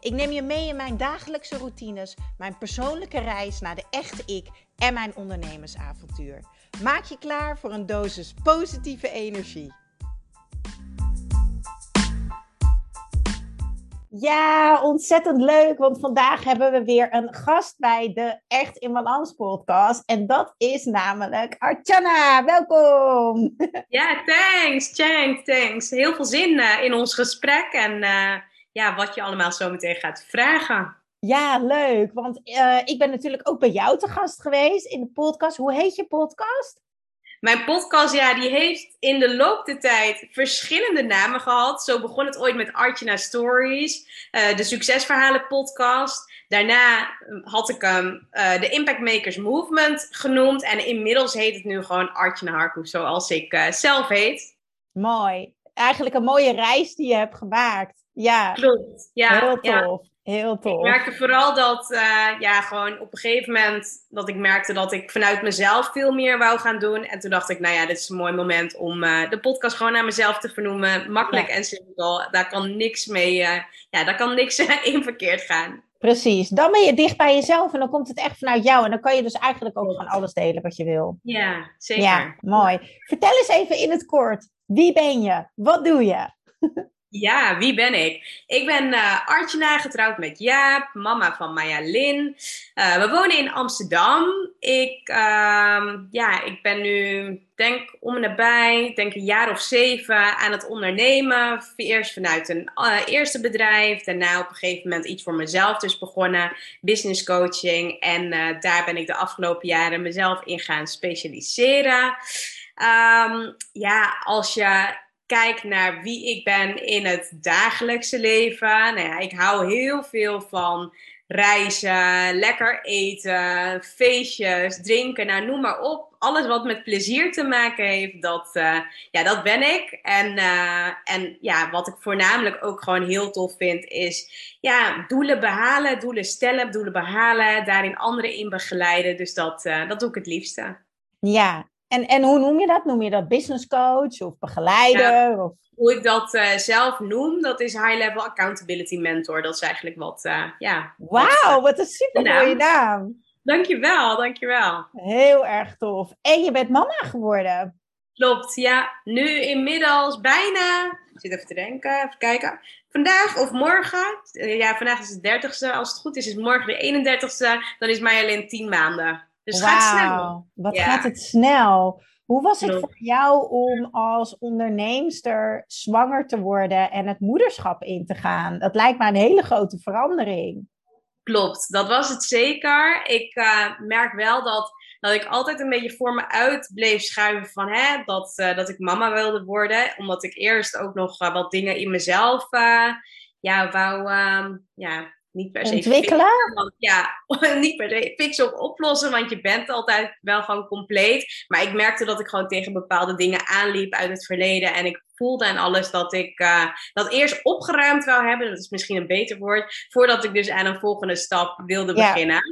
Ik neem je mee in mijn dagelijkse routines, mijn persoonlijke reis naar de echte ik en mijn ondernemersavontuur. Maak je klaar voor een dosis positieve energie. Ja, ontzettend leuk, want vandaag hebben we weer een gast bij de Echt in Balans podcast. En dat is namelijk Archana. Welkom! Ja, thanks, Chang, thanks. Heel veel zin uh, in ons gesprek en uh, ja, wat je allemaal zo meteen gaat vragen. Ja, leuk. Want uh, ik ben natuurlijk ook bij jou te gast geweest in de podcast. Hoe heet je podcast? Mijn podcast, ja, die heeft in de loop der tijd verschillende namen gehad. Zo begon het ooit met Artjana Stories, uh, de Succesverhalen podcast. Daarna had ik hem uh, de Impact Makers Movement genoemd. En inmiddels heet het nu gewoon Artjana Harkoes, zoals ik zelf heet. Mooi. Eigenlijk een mooie reis die je hebt gemaakt. Ja, Klopt. Ja, heel tof. Ja. Heel tof. Ik merkte vooral dat, uh, ja, gewoon op een gegeven moment dat ik merkte dat ik vanuit mezelf veel meer wou gaan doen. En toen dacht ik, nou ja, dit is een mooi moment om uh, de podcast gewoon naar mezelf te vernoemen. Makkelijk ja. en simpel. Daar kan niks mee, uh, ja, daar kan niks in verkeerd gaan. Precies. Dan ben je dicht bij jezelf en dan komt het echt vanuit jou. En dan kan je dus eigenlijk ook gewoon alles delen wat je wil. Ja, zeker. Ja, mooi. Vertel eens even in het kort. Wie ben je? Wat doe je? Ja, wie ben ik? Ik ben uh, Artjana, getrouwd met Jaap, mama van Maya Lin. Uh, we wonen in Amsterdam. Ik, uh, ja, ik ben nu, denk om en nabij, denk een jaar of zeven aan het ondernemen. Eerst vanuit een uh, eerste bedrijf, daarna op een gegeven moment iets voor mezelf dus begonnen. Business coaching. En daar ben ik de afgelopen jaren mezelf in gaan specialiseren. Um, ja, als je kijk naar wie ik ben in het dagelijkse leven. Nou ja, ik hou heel veel van reizen, lekker eten, feestjes, drinken, nou noem maar op. Alles wat met plezier te maken heeft, dat, uh, ja, dat ben ik. En, uh, en ja, wat ik voornamelijk ook gewoon heel tof vind, is ja, doelen behalen, doelen stellen, doelen behalen, daarin anderen in begeleiden. Dus dat, uh, dat doe ik het liefste. Ja, en, en hoe noem je dat? Noem je dat business coach of begeleider? Ja, of... Hoe ik dat uh, zelf noem, dat is High Level Accountability Mentor. Dat is eigenlijk wat, uh, ja. Wauw, wat, wat, een super mooie naam. Dankjewel, dankjewel. Heel erg tof. En je bent mama geworden. Klopt, ja. Nu inmiddels bijna, ik zit even te denken, even kijken. Vandaag of morgen, ja, vandaag is het 30ste. Als het goed is, is morgen de 31ste. Dan is mij alleen 10 maanden. Dus wow, gaat snel. Wat ja. gaat het snel. Hoe was het voor jou om als onderneemster zwanger te worden en het moederschap in te gaan? Dat lijkt me een hele grote verandering. Klopt, dat was het zeker. Ik uh, merk wel dat, dat ik altijd een beetje voor me uit bleef schuiven van hè, dat, uh, dat ik mama wilde worden. Omdat ik eerst ook nog uh, wat dingen in mezelf ja, wou ja, niet per se ontwikkelen. Fixen, ja, niet per se fixen of oplossen, want je bent altijd wel gewoon compleet. Maar ik merkte dat ik gewoon tegen bepaalde dingen aanliep uit het verleden. En ik voelde en alles dat ik uh, dat eerst opgeruimd wou hebben. Dat is misschien een beter woord. Voordat ik dus aan een volgende stap wilde beginnen.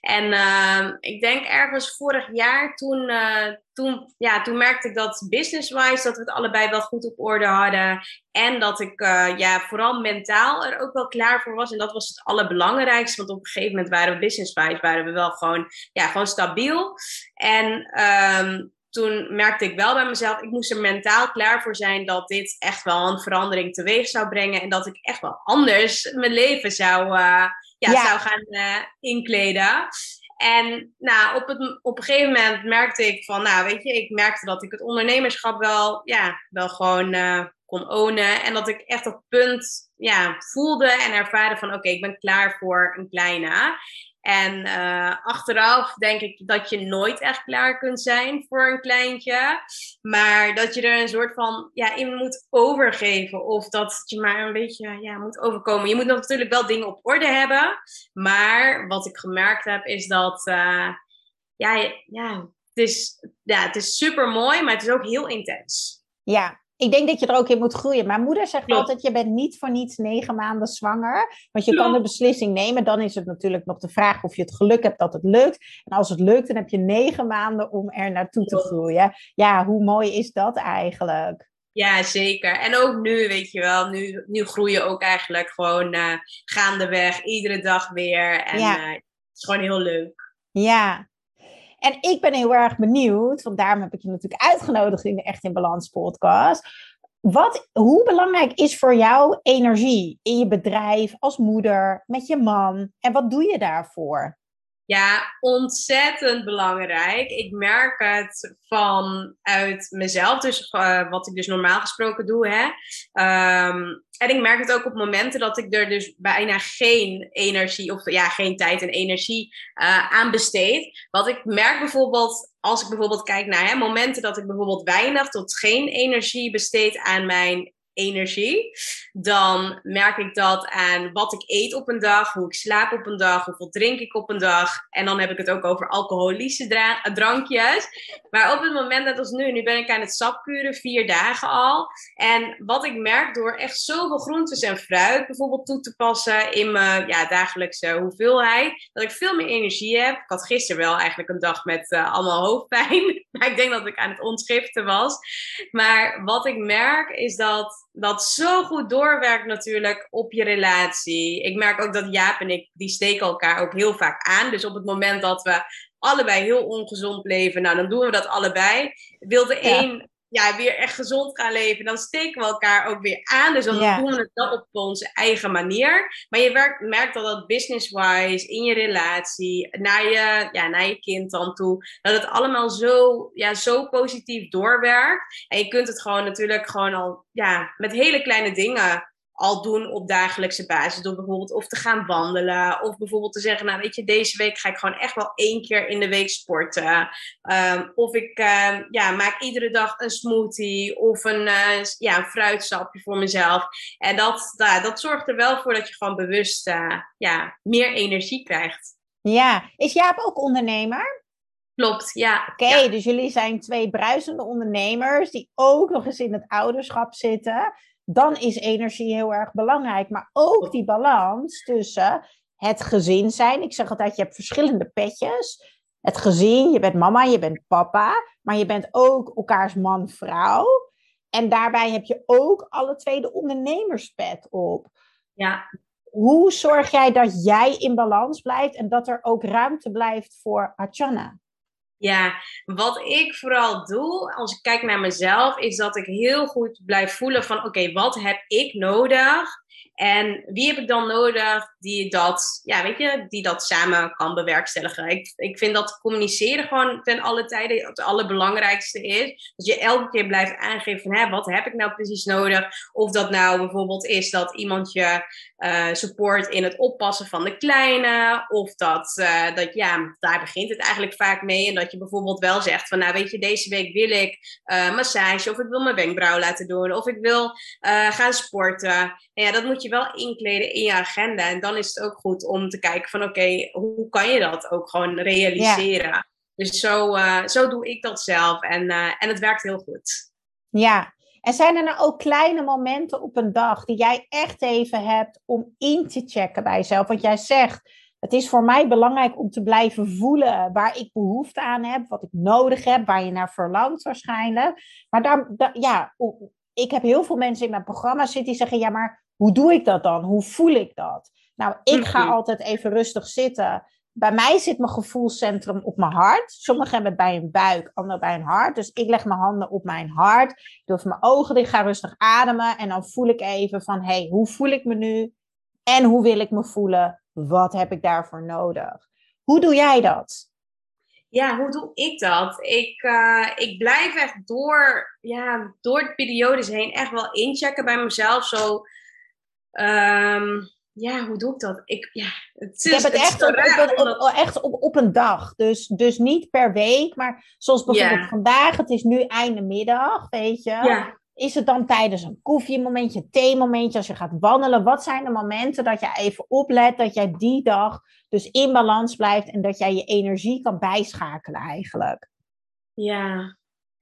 En uh, ik denk ergens vorig jaar toen, uh, toen, ja, toen merkte ik dat business-wise dat we het allebei wel goed op orde hadden. En dat ik ja, vooral mentaal er ook wel klaar voor was. En dat was het allerbelangrijkste. Want op een gegeven moment waren we business-wise waren we wel gewoon, ja, gewoon stabiel. En um, toen merkte ik wel bij mezelf, ik moest er mentaal klaar voor zijn dat dit echt wel een verandering teweeg zou brengen. En dat ik echt wel anders mijn leven zou, uh, ja, ja. zou gaan uh, inkleden. En nou, op, het, op een gegeven moment merkte ik van, nou weet je, ik merkte dat ik het ondernemerschap wel, ja, wel gewoon uh, kon ownen. En dat ik echt op punt ja, voelde en ervaren van, oké, okay, ik ben klaar voor een kleine. En uh, achteraf denk ik dat je nooit echt klaar kunt zijn voor een kleintje. Maar dat je er een soort van ja, in moet overgeven. Of dat je maar een beetje ja, moet overkomen. Je moet natuurlijk wel dingen op orde hebben. Maar wat ik gemerkt heb is dat. Uh, ja, ja, het is, ja, het is super mooi, maar het is ook heel intens. Ja, ik denk dat je er ook in moet groeien. Mijn moeder zegt altijd, je bent niet voor niets negen maanden zwanger. Want je kan de beslissing nemen. Dan is het natuurlijk nog de vraag of je het geluk hebt dat het lukt. En als het lukt, dan heb je negen maanden om er naartoe te groeien. Ja, hoe mooi is dat eigenlijk? Ja, zeker. En ook nu, weet je wel, nu, nu groeien ook eigenlijk gewoon uh, gaandeweg, iedere dag weer. En ja. uh, het is gewoon heel leuk. Ja, en ik ben heel erg benieuwd, want daarom heb ik je natuurlijk uitgenodigd in de Echt in Balans podcast. Wat, hoe belangrijk is voor jou energie in je bedrijf, als moeder, met je man? En wat doe je daarvoor? Ja, ontzettend belangrijk. Ik merk het vanuit mezelf, dus uh, wat ik dus normaal gesproken doe. Hè. Um, en ik merk het ook op momenten dat ik er dus bijna geen energie, of ja, geen tijd en energie uh, aan besteed. Wat ik merk bijvoorbeeld, als ik bijvoorbeeld kijk naar hè, momenten dat ik bijvoorbeeld weinig tot geen energie besteed aan mijn energie, dan merk ik dat aan wat ik eet op een dag, hoe ik slaap op een dag, hoeveel drink ik op een dag. En dan heb ik het ook over alcoholische drankjes. Maar op het moment net als nu, nu ben ik aan het sapkuren, vier dagen al. En wat ik merk door echt zoveel groentes en fruit bijvoorbeeld toe te passen in mijn ja, dagelijkse hoeveelheid, dat ik veel meer energie heb. Ik had gisteren wel eigenlijk een dag met uh, allemaal hoofdpijn. Maar ik denk dat ik aan het ontschriften was. Maar wat ik merk is dat dat zo goed doorwerkt natuurlijk op je relatie. Ik merk ook dat Jaap en ik, die steken elkaar ook heel vaak aan. Dus op het moment dat we allebei heel ongezond leven, nou dan doen we dat allebei. Wil de een ja, weer echt gezond gaan leven, dan steken we elkaar ook weer aan. Dus dan doen we het dan op onze eigen manier. Maar je werkt, merkt dat dat business-wise, in je relatie, naar je, ja, naar je kind dan toe, dat het allemaal zo, ja, zo positief doorwerkt. En je kunt het gewoon natuurlijk gewoon al ja, met hele kleine dingen al doen op dagelijkse basis. Door bijvoorbeeld of te gaan wandelen. Of bijvoorbeeld te zeggen, nou weet je, deze week ga ik gewoon echt wel één keer in de week sporten. Um, of ik uh, ja, maak iedere dag een smoothie of een, uh, ja, een fruitsapje voor mezelf. En dat, uh, dat zorgt er wel voor dat je gewoon bewust eh, ja, meer energie krijgt. Ja, is Jaap ook ondernemer? Klopt, ja. Oké, dus jullie zijn twee bruisende ondernemers die ook nog eens in het ouderschap zitten dan is energie heel erg belangrijk. Maar ook die balans tussen het gezin zijn. Ik zeg altijd, je hebt verschillende petjes. Het gezin, je bent mama, je bent papa, maar je bent ook elkaars man, vrouw. En daarbij heb je ook alle twee de ondernemerspet op. Ja. Hoe zorg jij dat jij in balans blijft en dat er ook ruimte blijft voor Achana? Ja, wat ik vooral doe als ik kijk naar mezelf, is dat ik heel goed blijf voelen van oké, wat heb ik nodig? En wie heb ik dan nodig die dat, ja, weet je, die dat samen kan bewerkstelligen? Ik, ik vind dat communiceren gewoon ten alle tijden het allerbelangrijkste is. Dat je elke keer blijft aangeven van, hè, wat heb ik nou precies nodig? Of dat nou bijvoorbeeld is dat iemand je uh, support in het oppassen van de kleine. Of dat, uh, dat, ja, daar begint het eigenlijk vaak mee. En dat je bijvoorbeeld wel zegt van, nou weet je, deze week wil ik uh, massage. Of ik wil mijn wenkbrauw laten doen. Of ik wil gaan sporten. En ja, dat moet je wel inkleden in je agenda. En dan is het ook goed om te kijken van, oké, hoe kan je dat ook gewoon realiseren? Dus zo, zo doe ik dat zelf. En, en het werkt heel goed. Ja, en zijn er nou ook kleine momenten op een dag die jij echt even hebt om in te checken bij jezelf? Want jij zegt, het is voor mij belangrijk om te blijven voelen waar ik behoefte aan heb, wat ik nodig heb, waar je naar verlangt waarschijnlijk. Maar daar, ja, ik heb heel veel mensen in mijn programma zitten die zeggen, ja, maar hoe doe ik dat dan? Hoe voel ik dat? Nou, ik ga altijd even rustig zitten bij mij zit mijn gevoelscentrum op mijn hart. Sommigen hebben het bij een buik, anderen bij een hart. Dus ik leg mijn handen op mijn hart. Ik doe mijn ogen dicht, ga rustig ademen. En dan voel ik even van, hey, hoe voel ik me nu? En hoe wil ik me voelen? Wat heb ik daarvoor nodig? Hoe doe jij dat? Ja, hoe doe ik dat? Ik, uh, ik blijf echt door, ja, door de periodes heen echt wel inchecken bij mezelf. Zo, um, ja, hoe doe ik dat? Ik, ja, het is, ik heb het, echt, op, op, echt op, op een dag. Dus, dus niet per week, maar zoals bijvoorbeeld vandaag, het is nu einde middag, weet je. Ja. Is het dan tijdens een koffiemomentje, theemomentje, als je gaat wandelen? Wat zijn de momenten dat je even oplet dat jij die dag dus in balans blijft en dat jij je energie kan bijschakelen eigenlijk? Ja,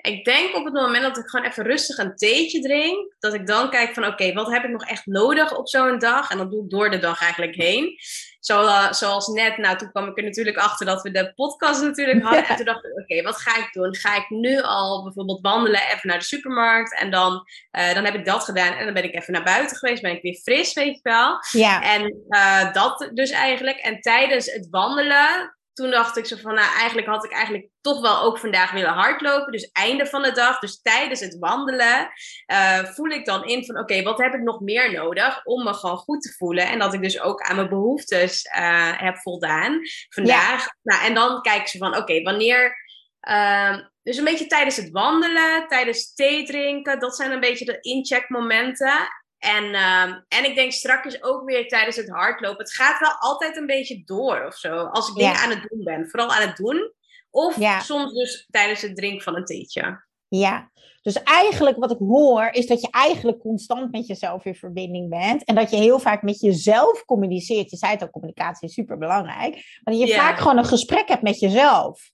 ik denk op het moment dat ik gewoon even rustig een theetje drink, dat ik dan kijk van oké, wat heb ik nog echt nodig op zo'n dag? En dat doe ik door de dag eigenlijk heen. Zo, uh, zoals net, nou toen kwam ik er natuurlijk achter dat we de podcast natuurlijk hadden. Ja. En toen dacht ik, oké, wat ga ik doen? Ga ik nu al bijvoorbeeld wandelen, even naar de supermarkt. En dan, uh, dan heb ik dat gedaan. En dan ben ik even naar buiten geweest, ben ik weer fris, weet je wel. Ja. En uh, dat dus eigenlijk. En tijdens het wandelen toen dacht ik zo van, nou eigenlijk had ik eigenlijk toch wel ook vandaag willen hardlopen. Dus einde van de dag, dus tijdens het wandelen, uh, voel ik dan in van, oké, wat heb ik nog meer nodig om me gewoon goed te voelen? En dat ik dus ook aan mijn behoeftes uh, heb voldaan vandaag. Ja. Nou, en dan kijken ze van, oké, okay, wanneer... Uh, dus een beetje tijdens het wandelen, tijdens thee drinken, dat zijn een beetje de incheckmomenten. En, uh, en ik denk straks ook weer tijdens het hardlopen. Het gaat wel altijd een beetje door of zo. Als ik dingen ja. aan het doen ben. Vooral aan het doen. Of ja. soms dus tijdens het drinken van een theetje. Ja, dus eigenlijk wat ik hoor is dat je eigenlijk constant met jezelf in verbinding bent. En dat je heel vaak met jezelf communiceert. Je zei het al, communicatie is super belangrijk. Maar dat je ja. vaak gewoon een gesprek hebt met jezelf.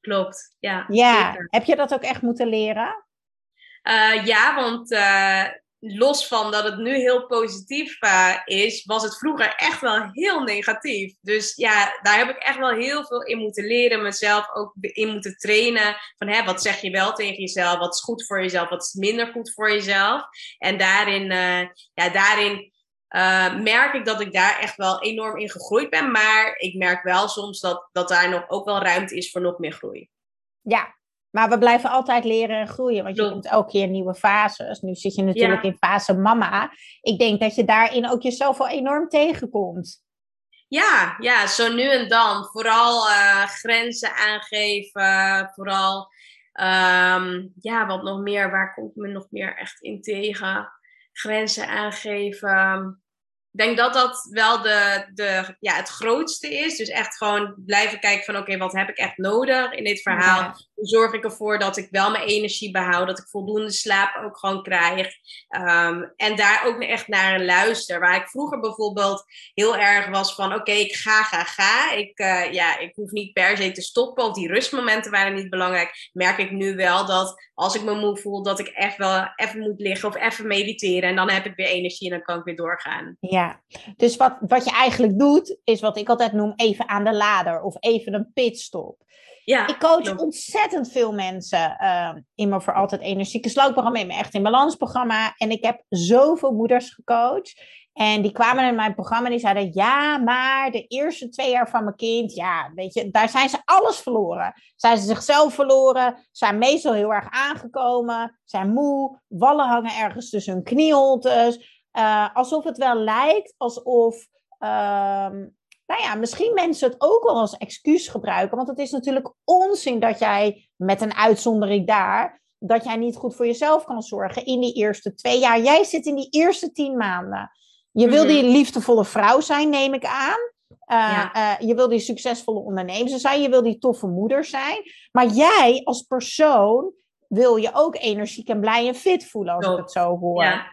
Klopt, ja. Ja, zeker. heb je dat ook echt moeten leren? Uh, ja, want uh, los van dat het nu heel positief uh, is, was het vroeger echt wel heel negatief. Dus ja, daar heb ik echt wel heel veel in moeten leren, mezelf ook in moeten trainen. Van hè, wat zeg je wel tegen jezelf, wat is goed voor jezelf, wat is minder goed voor jezelf. En daarin, uh, ja, daarin uh, merk ik dat ik daar echt wel enorm in gegroeid ben. Maar ik merk wel soms dat, dat daar nog ook wel ruimte is voor nog meer groei. Ja, maar we blijven altijd leren en groeien, want je komt elke keer nieuwe fases. Nu zit je natuurlijk ja. in fase mama. Ik denk dat je daarin ook jezelf wel enorm tegenkomt. Ja, ja, zo nu en dan. Vooral uh, grenzen aangeven, vooral, um, ja, wat nog meer, waar komt me nog meer echt in tegen? Grenzen aangeven ik denk dat dat wel de, de, ja, het grootste is. Dus echt gewoon blijven kijken van oké, okay, wat heb ik echt nodig in dit verhaal? Ja. Hoe zorg ik ervoor dat ik wel mijn energie behoud? Dat ik voldoende slaap ook gewoon krijg. Um, en daar ook echt naar luister. Waar ik vroeger bijvoorbeeld heel erg was van oké, okay, ik ga, ga, ga. Ik, uh, ja, ik hoef niet per se te stoppen. Of die rustmomenten waren niet belangrijk. Merk ik nu wel dat als ik me moe voel, dat ik echt wel even moet liggen of even mediteren. En dan heb ik weer energie en dan kan ik weer doorgaan. Ja. Dus wat, wat je eigenlijk doet, is wat ik altijd noem even aan de lader of even een pitstop. Ja, ik coach ontzettend veel mensen uh, in mijn Voor Altijd Energieke Sloopprogramma, in mijn Echt in Balans programma. En ik heb zoveel moeders gecoacht. En die kwamen in mijn programma en die zeiden: Ja, maar de eerste twee jaar van mijn kind, ja, weet je, daar zijn ze alles verloren. Zijn ze zichzelf verloren, zijn meestal heel erg aangekomen, zijn moe, wallen hangen ergens tussen hun knieholtes. Uh, alsof het wel lijkt alsof, uh, nou ja, misschien mensen het ook wel als excuus gebruiken. Want het is natuurlijk onzin dat jij, met een uitzondering daar, dat jij niet goed voor jezelf kan zorgen in die eerste twee jaar. Jij zit in die eerste tien maanden. Je wil die liefdevolle vrouw zijn, neem ik aan. Uh, ja. uh, je wil die succesvolle ondernemer zijn. Je wil die toffe moeder zijn. Maar jij als persoon wil je ook energiek en blij en fit voelen, als Top. ik het zo hoor. Ja.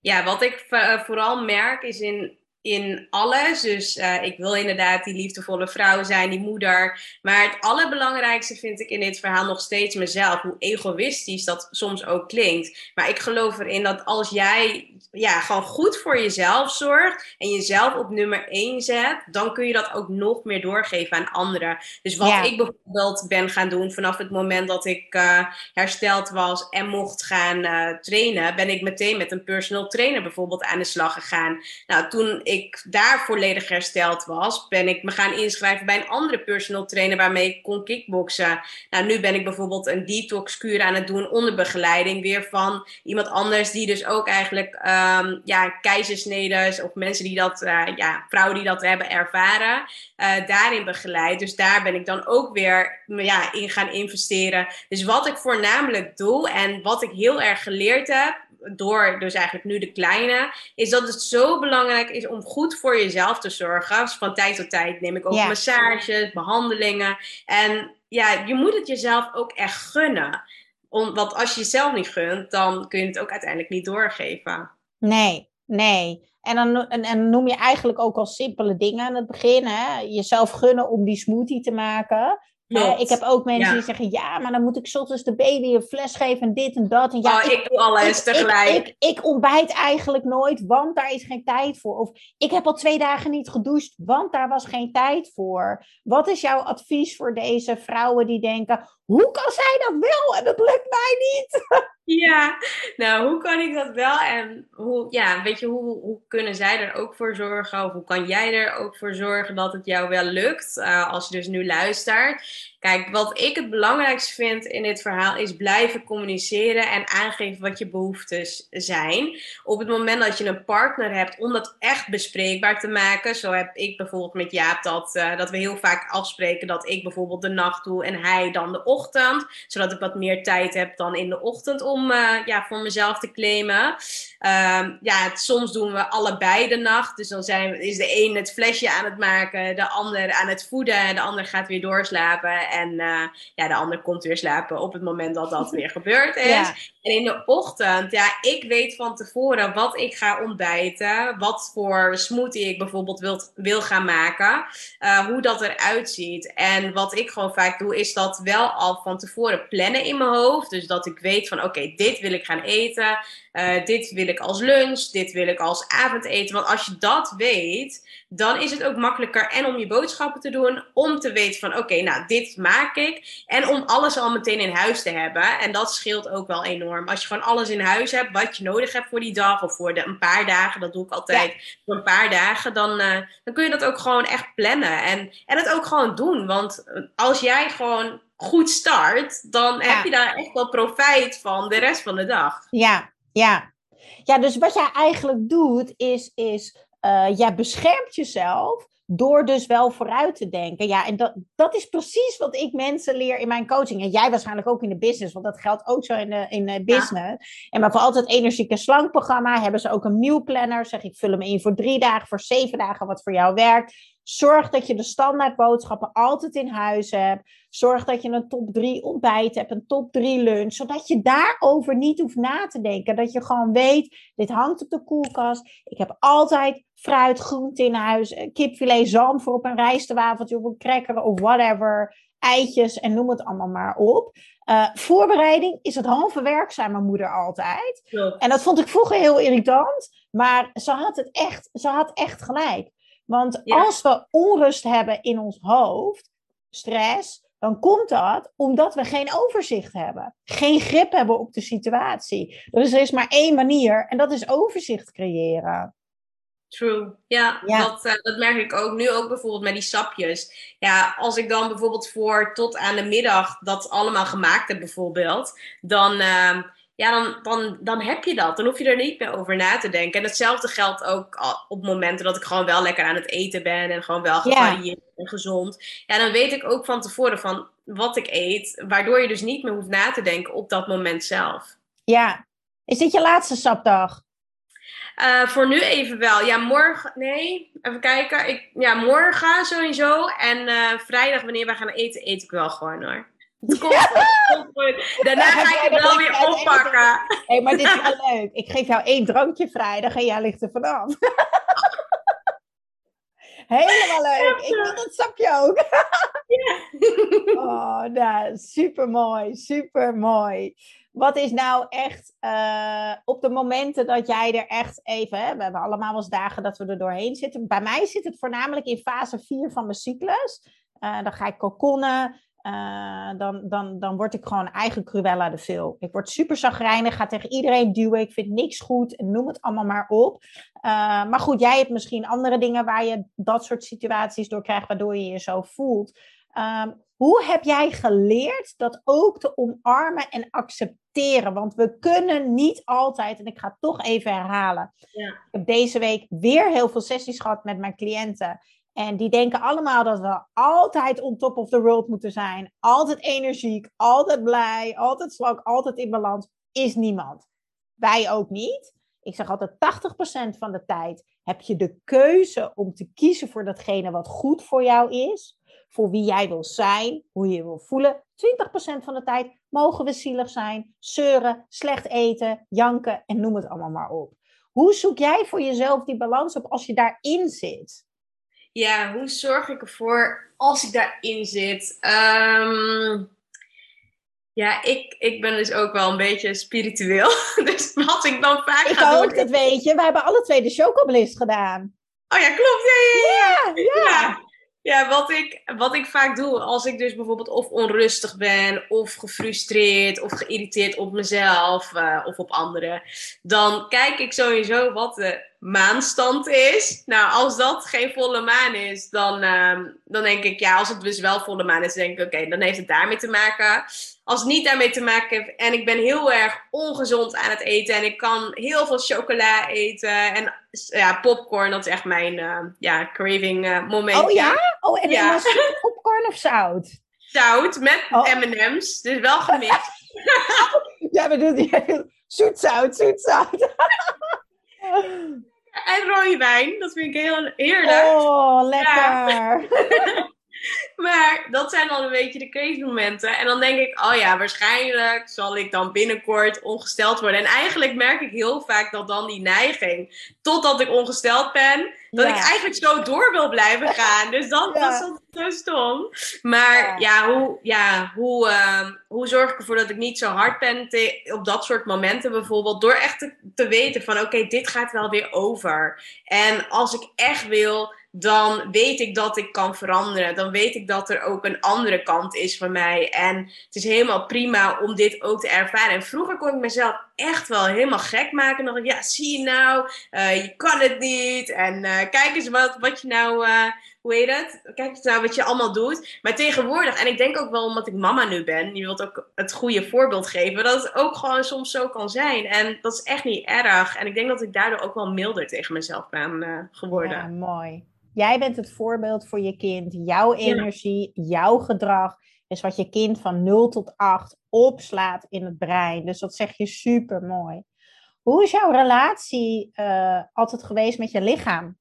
Ja, wat ik uh, vooral merk is in, in alles. Dus uh, ik wil inderdaad die liefdevolle vrouw zijn, die moeder. Maar het allerbelangrijkste vind ik in dit verhaal nog steeds mezelf. Hoe egoïstisch dat soms ook klinkt. Maar ik geloof erin dat als jij ja, gewoon goed voor jezelf zorgt en jezelf op nummer één zet, dan kun je dat ook nog meer doorgeven aan anderen. Dus wat ja. ik bijvoorbeeld ben gaan doen vanaf het moment dat ik uh, hersteld was en mocht gaan uh, trainen, ben ik meteen met een personal trainer bijvoorbeeld aan de slag gegaan. Nou, toen ik daar volledig hersteld was, ben ik me gaan inschrijven bij een andere personal trainer waarmee ik kon kickboksen. Nou, nu ben ik bijvoorbeeld een detox kuur aan het doen onder begeleiding weer van iemand anders die dus ook eigenlijk um, ja, keizersneden of mensen die dat, uh, ja, vrouwen die dat hebben ervaren, uh, daarin begeleid. Dus daar ben ik dan ook weer ja, in gaan investeren. Dus wat ik voornamelijk doe en wat ik heel erg geleerd heb, door dus eigenlijk nu de kleine, is dat het zo belangrijk is om goed voor jezelf te zorgen. Dus van tijd tot tijd neem ik ook massages, behandelingen. En ja, je moet het jezelf ook echt gunnen. Om, want als je jezelf niet gunt, dan kun je het ook uiteindelijk niet doorgeven. Nee, nee. En dan, en, en noem je eigenlijk ook al simpele dingen aan het begin. Hè? Jezelf gunnen om die smoothie te maken. Ik heb ook mensen die zeggen, ja, maar dan moet ik soms de baby een fles geven en dit en dat. En ja, oh, ik, doe alles tegelijk. Ik, ik, ik, ontbijt eigenlijk nooit, want daar is geen tijd voor. Of ik heb al twee dagen niet gedoucht, want daar was geen tijd voor. Wat is jouw advies voor deze vrouwen die denken, hoe kan zij dat wel en dat lukt mij niet? Ja, nou, hoe kan ik dat wel? En hoe, ja, weet je, hoe, hoe kunnen zij er ook voor zorgen? Of hoe kan jij er ook voor zorgen dat het jou wel lukt? Uh, als je dus nu luistert. Kijk, wat ik het belangrijkste vind in dit verhaal is blijven communiceren en aangeven wat je behoeftes zijn. Op het moment dat je een partner hebt om dat echt bespreekbaar te maken. Zo heb ik bijvoorbeeld met Jaap dat, uh, dat we heel vaak afspreken dat ik bijvoorbeeld de nacht doe en hij dan de ochtend. Zodat ik wat meer tijd heb dan in de ochtend om uh, ja, voor mezelf te claimen. Um, ja, soms doen we allebei de nacht. Dus dan zijn, is de een het flesje aan het maken, de ander aan het voeden en de ander gaat weer doorslapen. En uh, ja, de ander komt weer slapen op het moment dat dat weer gebeurd is. En in de ochtend, ja, ik weet van tevoren wat ik ga ontbijten. Wat voor smoothie ik bijvoorbeeld wil, wil gaan maken. Uh, hoe dat eruit ziet. En wat ik gewoon vaak doe, is dat wel al van tevoren plannen in mijn hoofd. Dus dat ik weet van, oké, dit wil ik gaan eten. Uh, dit wil ik als lunch. Dit wil ik als avondeten. Want als je dat weet, dan is het ook makkelijker en om je boodschappen te doen. Om te weten van, oké, nou, dit maak ik. En om alles al meteen in huis te hebben. En dat scheelt ook wel enorm. Als je gewoon alles in huis hebt wat je nodig hebt voor die dag of voor de, een paar dagen, dat doe ik altijd voor een paar dagen, dan, uh, dan kun je dat ook gewoon echt plannen en, en het ook gewoon doen. Want als jij gewoon goed start, dan heb je daar echt wel profijt van de rest van de dag. Ja, ja. Ja, dus wat jij eigenlijk doet, is, is uh, jij beschermt jezelf door dus wel vooruit te denken. Ja, en dat, dat is precies wat ik mensen leer in mijn coaching. En jij waarschijnlijk ook in de business, want dat geldt ook zo in de, in de business. En maar voor altijd energieke slankprogramma hebben ze ook een mealplanner. Zeg ik, vul hem in voor drie dagen, voor zeven dagen, wat voor jou werkt. Zorg dat je de standaardboodschappen altijd in huis hebt. Zorg dat je een top 3 ontbijt hebt, een top 3 lunch. Zodat je daarover niet hoeft na te denken. Dat je gewoon weet, dit hangt op de koelkast. Ik heb altijd fruit, groente in huis. Eh, kipfilet, zalm voor op een rijstewafeltje of een cracker of whatever. Eitjes en noem het allemaal maar op. Uh, voorbereiding is het halve werk, zei mijn moeder altijd. En dat vond ik vroeger heel irritant. Maar ze had het echt, ze had echt gelijk. Want als we onrust hebben in ons hoofd, stress, dan komt dat omdat we geen overzicht hebben. Geen grip hebben op de situatie. Dus er is maar één manier en dat is overzicht creëren. True. Ja, Dat, uh, dat merk ik ook nu ook bijvoorbeeld met die sapjes. Ja, als ik dan bijvoorbeeld voor tot aan de middag dat allemaal gemaakt heb bijvoorbeeld, dan, uh, ja, dan, dan, dan heb je dat. Dan hoef je er niet meer over na te denken. En hetzelfde geldt ook op momenten dat ik gewoon wel lekker aan het eten ben en gewoon wel gevarieerd en gezond. Ja, dan weet ik ook van tevoren van wat ik eet, waardoor je dus niet meer hoeft na te denken op dat moment zelf. Ja. Is dit je laatste sapdag? Uh, voor nu even wel. Ja, morgen. Nee, even kijken. Ik, ja, morgen sowieso. En uh, vrijdag, wanneer wij gaan eten, eet ik wel gewoon hoor. Daarna ga ik het wel weer oppakken. Hé, hey, maar dit is wel leuk. Ik geef jou één drankje vrijdag en jij ligt er vanaf. Helemaal leuk. Ik wil dat sapje ook. oh, nou, super mooi. Super mooi. Wat is nou echt uh, op de momenten dat jij er echt even, hè, we hebben allemaal wel eens dagen dat we er doorheen zitten. Bij mij zit het voornamelijk in fase 4 van mijn cyclus. Uh, dan ga ik kokonnen. Uh, dan, dan, dan word ik gewoon eigen Cruella de Veel. Ik word super zagrijnig, ga tegen iedereen duwen. Ik vind niks goed en noem het allemaal maar op. Uh, maar goed, jij hebt misschien andere dingen waar je dat soort situaties door krijgt, waardoor je je zo voelt. Um, hoe heb jij geleerd dat ook te omarmen en accepteren? Want we kunnen niet altijd, en ik ga het toch even herhalen. Ja. Ik heb deze week weer heel veel sessies gehad met mijn cliënten. En die denken allemaal dat we altijd on top of the world moeten zijn. Altijd energiek, altijd blij, altijd slank, altijd in balans. Is niemand. Wij ook niet. Ik zeg altijd 80% van de tijd heb je de keuze om te kiezen voor datgene wat goed voor jou is. Voor wie jij wil zijn, hoe je wil voelen. 20% van de tijd mogen we zielig zijn, zeuren, slecht eten, janken en noem het allemaal maar op. Hoe zoek jij voor jezelf die balans op als je daarin zit? Ja, hoe zorg ik ervoor als ik daarin zit? Ehm, ja, ik, ik ben dus ook wel een beetje spiritueel. Dus wat ik dan vaak ik ga ook, doen... dat weet je. We hebben alle twee de chocobliss gedaan. Oh ja, klopt. Ja, ja, ja. Ja, ja. Ja, ja wat, ik, wat ik vaak doe als ik dus bijvoorbeeld of onrustig ben, of gefrustreerd, of geïrriteerd op mezelf eh, of op anderen, dan kijk ik sowieso wat de maanstand is. Nou, als dat geen volle maan is, dan, ehm, dan denk ik, ja, als het dus wel volle maan is, denk ik, oké, dan heeft het daarmee te maken. Als het niet daarmee te maken heeft en ik ben heel erg ongezond aan het eten en ik kan heel veel chocola eten en ja, popcorn, dat is echt mijn eh, ja, craving eh, moment. Oh ja? Oh, en Ja. popcorn of zout? Zout met Oh. M&M's, dus wel gemixt. Ja, we doen zoet zout, zoet zout. en rode wijn, dat vind ik heel heerlijk. Oh, lekker. Maar dat zijn dan een beetje de crazy-momenten. En dan denk ik, oh ja, waarschijnlijk zal ik dan binnenkort ongesteld worden. En eigenlijk merk ik heel vaak dat dan die neiging, totdat ik ongesteld ben, dat Ja. ik eigenlijk zo door wil blijven gaan. Dus dat, Ja. dat is zo stom. Maar Ja. ja, hoe, ja hoe, ehm, hoe zorg ik ervoor dat ik niet zo hard ben te- op dat soort momenten bijvoorbeeld? Door echt te, te weten van, oké, dit gaat wel weer over. En als ik echt wil, dan weet ik dat ik kan veranderen. Dan weet ik dat er ook een andere kant is van mij. En het is helemaal prima om dit ook te ervaren. En vroeger kon ik mezelf echt wel helemaal gek maken. Dan dacht ik, ja, zie je nou, eh, je kan het niet. En eh, kijk eens wat, wat je nou, eh, hoe heet het? Kijk eens nou wat je allemaal doet. Maar tegenwoordig, en ik denk ook wel omdat ik mama nu ben, je wilt ook het goede voorbeeld geven, dat het ook gewoon soms zo kan zijn. En dat is echt niet erg. En ik denk dat ik daardoor ook wel milder tegen mezelf ben geworden. Ja, mooi. Jij bent het voorbeeld voor je kind. Jouw energie, jouw gedrag is wat je kind van 0 tot 8 opslaat in het brein. Dus dat zeg je super mooi. Hoe is jouw relatie eh, altijd geweest met je lichaam?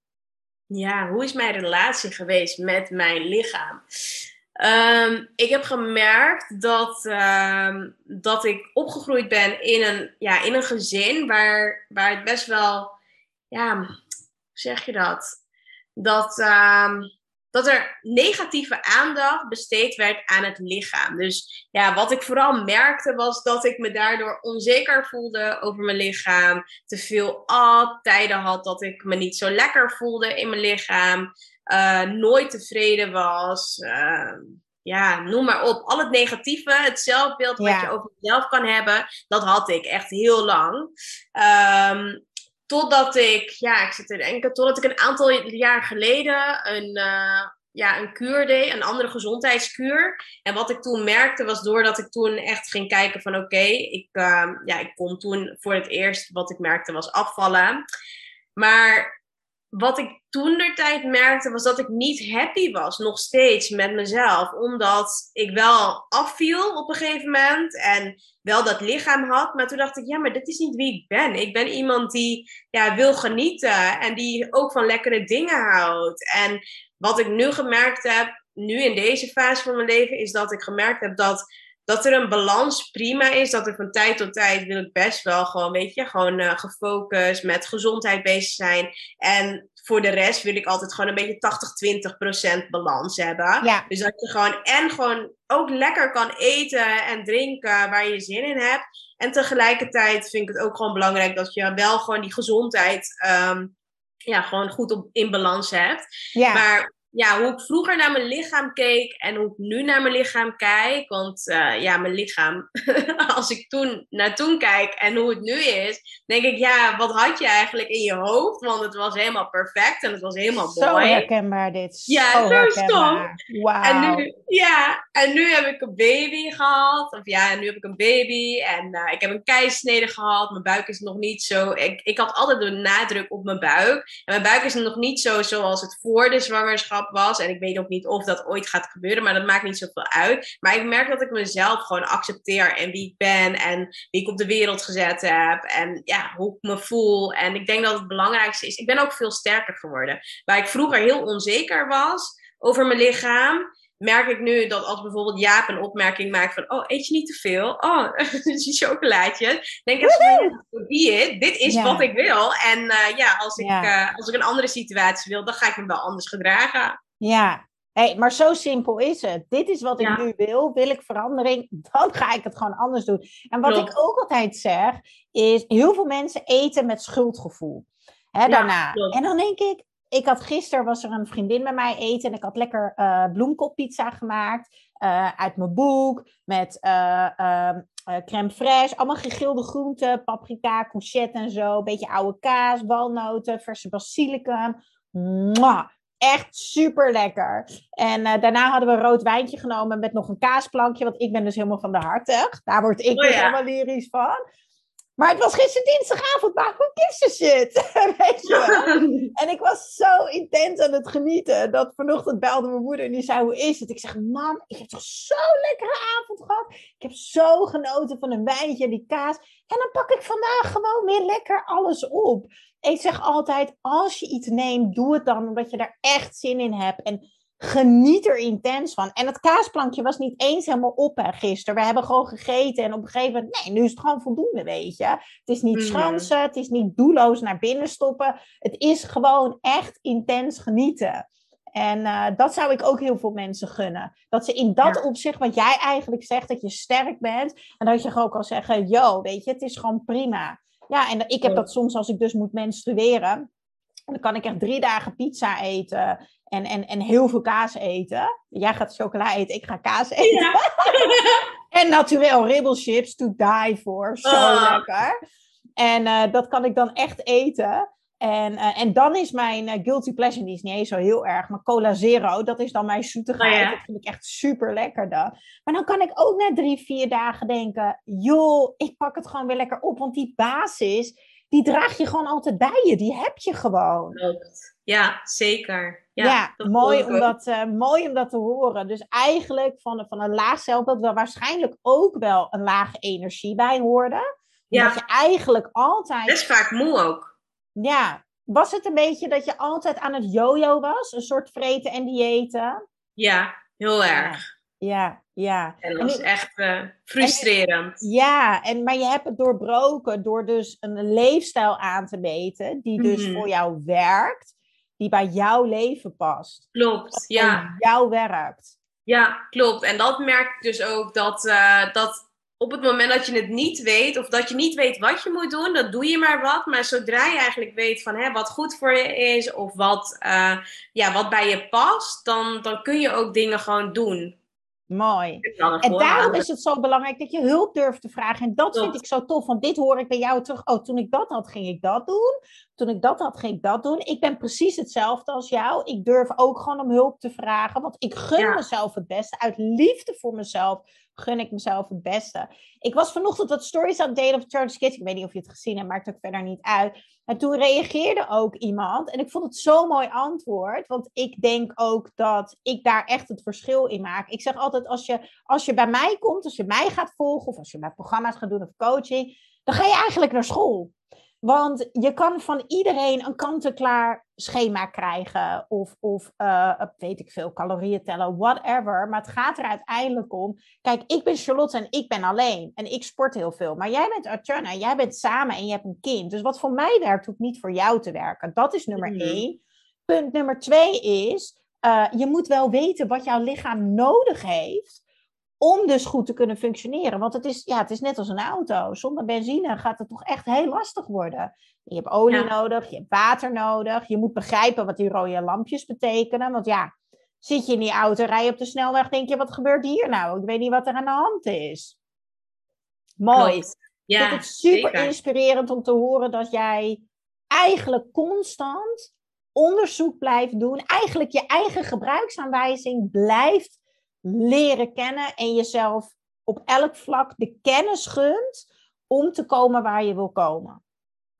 Ja, hoe is mijn relatie geweest met mijn lichaam? Ehm, ik heb gemerkt dat, ehm, dat ik opgegroeid ben in een, ja, in een gezin waar, waar het best wel, ja, hoe zeg je dat? Dat, ehm, dat er negatieve aandacht besteed werd aan het lichaam. Dus ja, wat ik vooral merkte was dat ik me daardoor onzeker voelde over mijn lichaam. Te veel at, tijden had dat ik me niet zo lekker voelde in mijn lichaam. eh, nooit tevreden was. eh, ja, noem maar op. Al het negatieve, het zelfbeeld wat Ja. je over jezelf kan hebben, dat had ik echt heel lang. Ehm, totdat ik, ja, ik zit te denken, totdat ik een aantal jaar geleden een, eh, ja, een kuur deed, een andere gezondheidskuur. En wat ik toen merkte was doordat ik toen echt ging kijken van oké, ik, ehm, ja, ik kon toen voor het eerst wat ik merkte was afvallen. Maar wat ik toen de tijd merkte was dat ik niet happy was, nog steeds met mezelf. Omdat ik wel afviel op een gegeven moment en wel dat lichaam had. Maar toen dacht ik, ja, maar dit is niet wie ik ben. Ik ben iemand die ja, wil genieten en die ook van lekkere dingen houdt. En wat ik nu gemerkt heb, nu in deze fase van mijn leven, is dat ik gemerkt heb dat, dat er een balans prima is. Dat er van tijd tot tijd wil ik best wel gewoon, weet je, gewoon eh, gefocust met gezondheid bezig zijn. En voor de rest wil ik altijd gewoon een beetje 80-20% balans hebben. Ja, Dus dat je gewoon en gewoon ook lekker kan eten en drinken waar je zin in hebt. En tegelijkertijd vind ik het ook gewoon belangrijk dat je wel gewoon die gezondheid ehm, ja, gewoon goed op, in balans hebt. ja. Maar ja, hoe ik vroeger naar mijn lichaam keek en hoe ik nu naar mijn lichaam kijk. Want eh, ja, mijn lichaam, als ik toen naar toen kijk en hoe het nu is, denk ik, ja, wat had je eigenlijk in je hoofd? Want het was helemaal perfect en het was helemaal Zo mooi. herkenbaar dit. Ja, zo zo. Wauw. En nu, ja, en nu heb ik een baby gehad. Of ja, nu heb ik een baby. En eh, ik heb een keisnede gehad. Mijn buik is nog niet zo. Ik, ik had altijd de nadruk op mijn buik. En mijn buik is nog niet zo zoals het voor de zwangerschap was. En ik weet ook niet of dat ooit gaat gebeuren. Maar dat maakt niet zoveel uit. Maar ik merk dat ik mezelf gewoon accepteer. En wie ik ben. En wie ik op de wereld gezet heb. En ja, hoe ik me voel. En ik denk dat het belangrijkste is. Ik ben ook veel sterker geworden. Waar ik vroeger heel onzeker was over mijn lichaam merk ik nu dat als bijvoorbeeld Jaap een opmerking maakt van, oh, eet je niet te veel? Oh, die chocolaatje. Denk ik, dit is wat ik wil. En uh, ja, als ik, uh, als ik een andere situatie wil, dan ga ik me wel anders gedragen. Ja, Hey, maar zo simpel is het. Dit is wat ik nu wil. Wil ik verandering, dan ga ik het gewoon anders doen. En wat ik ook altijd zeg, is heel veel mensen eten met schuldgevoel. Hè, daarna. En dan denk ik, ik had gisteren was er een vriendin met mij eten en ik had lekker uh, bloemkoolpizza gemaakt uh, uit mijn boek met uh, crème fraîche, allemaal gegilde groenten, paprika, courgette en zo, een beetje oude kaas, walnoten, verse basilicum. Mwah! Echt super lekker. En daarna hadden we een rood wijntje genomen met nog een kaasplankje, want ik ben dus helemaal van de hartig. Daar word ik oh, dus helemaal lyrisch van. Maar het was gisteren dinsdagavond, maar who gives a shit? Weet je wel? en ik was zo intens aan het genieten, dat vanochtend belde mijn moeder en die zei, hoe is het? Ik zeg, mam, ik heb toch zo'n lekkere avond gehad. Ik heb zo genoten van een wijntje en die kaas. En dan pak ik vandaag gewoon weer lekker alles op. Ik zeg altijd, als je iets neemt, doe het dan omdat je daar echt zin in hebt. En geniet er intens van. En het kaasplankje was niet eens helemaal op hè, gisteren. We hebben gewoon gegeten en op een gegeven moment, nee, nu is het gewoon voldoende, weet je. Het is niet mhm. schansen, het is niet doelloos naar binnen stoppen. Het is gewoon echt intens genieten. En uh, dat zou ik ook heel veel mensen gunnen. Dat ze in dat opzicht, wat jij eigenlijk zegt, dat je sterk bent. En dat je gewoon kan zeggen, yo, weet je, het is gewoon prima. Ja, en ik heb dat soms als ik dus moet menstrueren. Dan kan ik echt drie dagen pizza eten en, en, en heel veel kaas eten. Jij gaat chocola eten, ik ga kaas eten. Ja. en natuurlijk ribbelchips to die for. Zo ah. lekker. En uh, dat kan ik dan echt eten. En, uh, en dan is mijn uh, guilty pleasure, die is niet eens zo heel erg, maar cola zero, dat is dan mijn zoetigheid. Oh, Dat vind ik echt super lekker dan. Maar dan kan ik ook na drie, vier dagen denken, joh, ik pak het gewoon weer lekker op, want die basis, die draag je gewoon altijd bij je. Die heb je gewoon. Ja, zeker. Ja, mooi, om dat, uh, mooi om dat te horen. Dus eigenlijk van, van een laag zelfbeeld, waar waarschijnlijk ook wel een lage energie bij hoorde. Ja. Dat je eigenlijk altijd... Best vaak moe ook. Ja. Was het een beetje dat je altijd aan het jojo was? Een soort vreten en diëten? Ja, heel erg. Ja, ja. En dat is echt uh, frustrerend. ja, en, maar je hebt het doorbroken door dus een leefstijl aan te meten, die dus mhm. voor jou werkt, die bij jouw leven past. Klopt, ja. jou werkt. Ja, klopt. En dat merk ik dus ook dat, uh, dat op het moment dat je het niet weet, of dat je niet weet wat je moet doen, dan doe je maar wat. Maar zodra je eigenlijk weet van hè, wat goed voor je is, of wat, uh, ja, wat bij je past, dan, dan kun je ook dingen gewoon doen. Mooi. En daarom is het zo belangrijk dat je hulp durft te vragen. En dat vind ik zo tof, want dit hoor ik bij jou terug. Oh, toen ik dat had, ging ik dat doen. Toen ik dat had, ging ik dat doen. Ik ben precies hetzelfde als jou. Ik durf ook gewoon om hulp te vragen, want ik gun mezelf het beste. Uit liefde voor mezelf gun ik mezelf het beste. Ik was vanochtend wat stories aan het delen op Charles Kids. Ik weet niet of je het gezien hebt, maakt ook verder niet uit. En toen reageerde ook iemand. En ik vond het zo'n mooi antwoord. Want ik denk ook dat ik daar echt het verschil in maak. Ik zeg altijd, als je, als je bij mij komt, als je mij gaat volgen... of als je mijn programma's gaat doen of coaching... dan ga je eigenlijk naar school. Want je kan van iedereen een kant-en-klaar schema krijgen. Of, of uh, weet ik veel, calorieën tellen, whatever. Maar het gaat er uiteindelijk om. Kijk, ik ben Charlotte en ik ben alleen. En ik sport heel veel. Maar jij bent Artjana, jij bent samen en je hebt een kind. Dus wat voor mij werkt, hoeft niet voor jou te werken. Dat is nummer mhm. één. Punt nummer twee is, uh, je moet wel weten wat jouw lichaam nodig heeft om dus goed te kunnen functioneren. Want het is, ja, het is net als een auto. Zonder benzine gaat het toch echt heel lastig worden. Je hebt olie nodig, je hebt water nodig. Je moet begrijpen wat die rode lampjes betekenen. Want ja, zit je in die auto, rij je op de snelweg, denk je, wat gebeurt hier nou? Ik weet niet wat er aan de hand is. Mooi. Ja, ik vind het super inspirerend om te horen dat jij eigenlijk constant onderzoek blijft doen. Eigenlijk je eigen gebruiksaanwijzing blijft leren kennen en jezelf op elk vlak de kennis gunt om te komen waar je wil komen.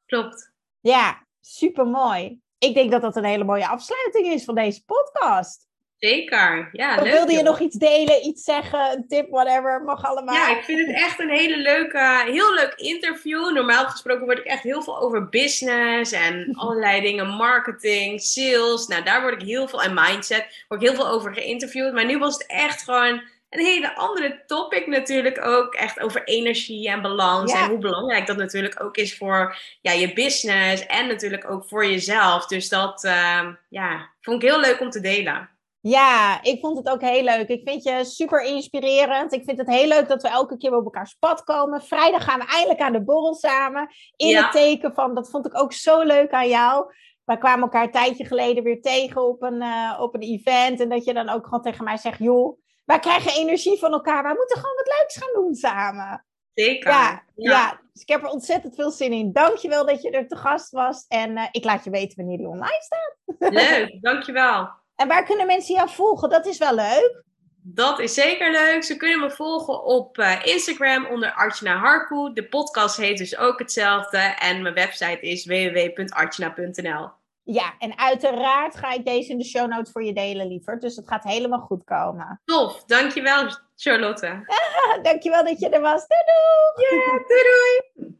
Klopt. Ja, super mooi. Ik denk dat dat een hele mooie afsluiting is van deze podcast. Zeker, ja. Of leuk, wilde je joh. nog iets delen, iets zeggen, een tip, whatever, mag allemaal. Ja, ik vind het echt een hele leuke, heel leuk interview. Normaal gesproken word ik echt heel veel over business en allerlei dingen, marketing, sales. Nou, daar word ik heel veel, en mindset, word ik heel veel over geïnterviewd. Maar nu was het echt gewoon een hele andere topic natuurlijk ook. Echt over energie en balans Ja. en hoe belangrijk dat natuurlijk ook is voor ja, je business en natuurlijk ook voor jezelf. Dus dat, ehm, ja, vond ik heel leuk om te delen. Ja, ik vond het ook heel leuk. Ik vind je super inspirerend. Ik vind het heel leuk dat we elke keer op elkaars pad komen. Vrijdag gaan we eindelijk aan de borrel samen. In Ja. het teken van, dat vond ik ook zo leuk aan jou. Wij kwamen elkaar een tijdje geleden weer tegen op een, eh, op een event. En dat je dan ook gewoon tegen mij zegt, joh, wij krijgen energie van elkaar. Wij moeten gewoon wat leuks gaan doen samen. Zeker. Ja, ja. dus ik heb er ontzettend veel zin in. Dankjewel dat je er te gast was. En eh, ik laat je weten wanneer die online staat. Leuk, dankjewel. En waar kunnen mensen jou volgen? Dat is wel leuk. Dat is zeker leuk. Ze kunnen me volgen op eh, Instagram onder Archana Harkoe. De podcast heet dus ook hetzelfde. En mijn website is www.archana.nl. Ja, en uiteraard ga ik deze in de show notes voor je delen, liever. Dus het gaat helemaal goed komen. Tof, dankjewel Charlotte. Dankjewel dat je er was. Doei doei! Ja, doei doei!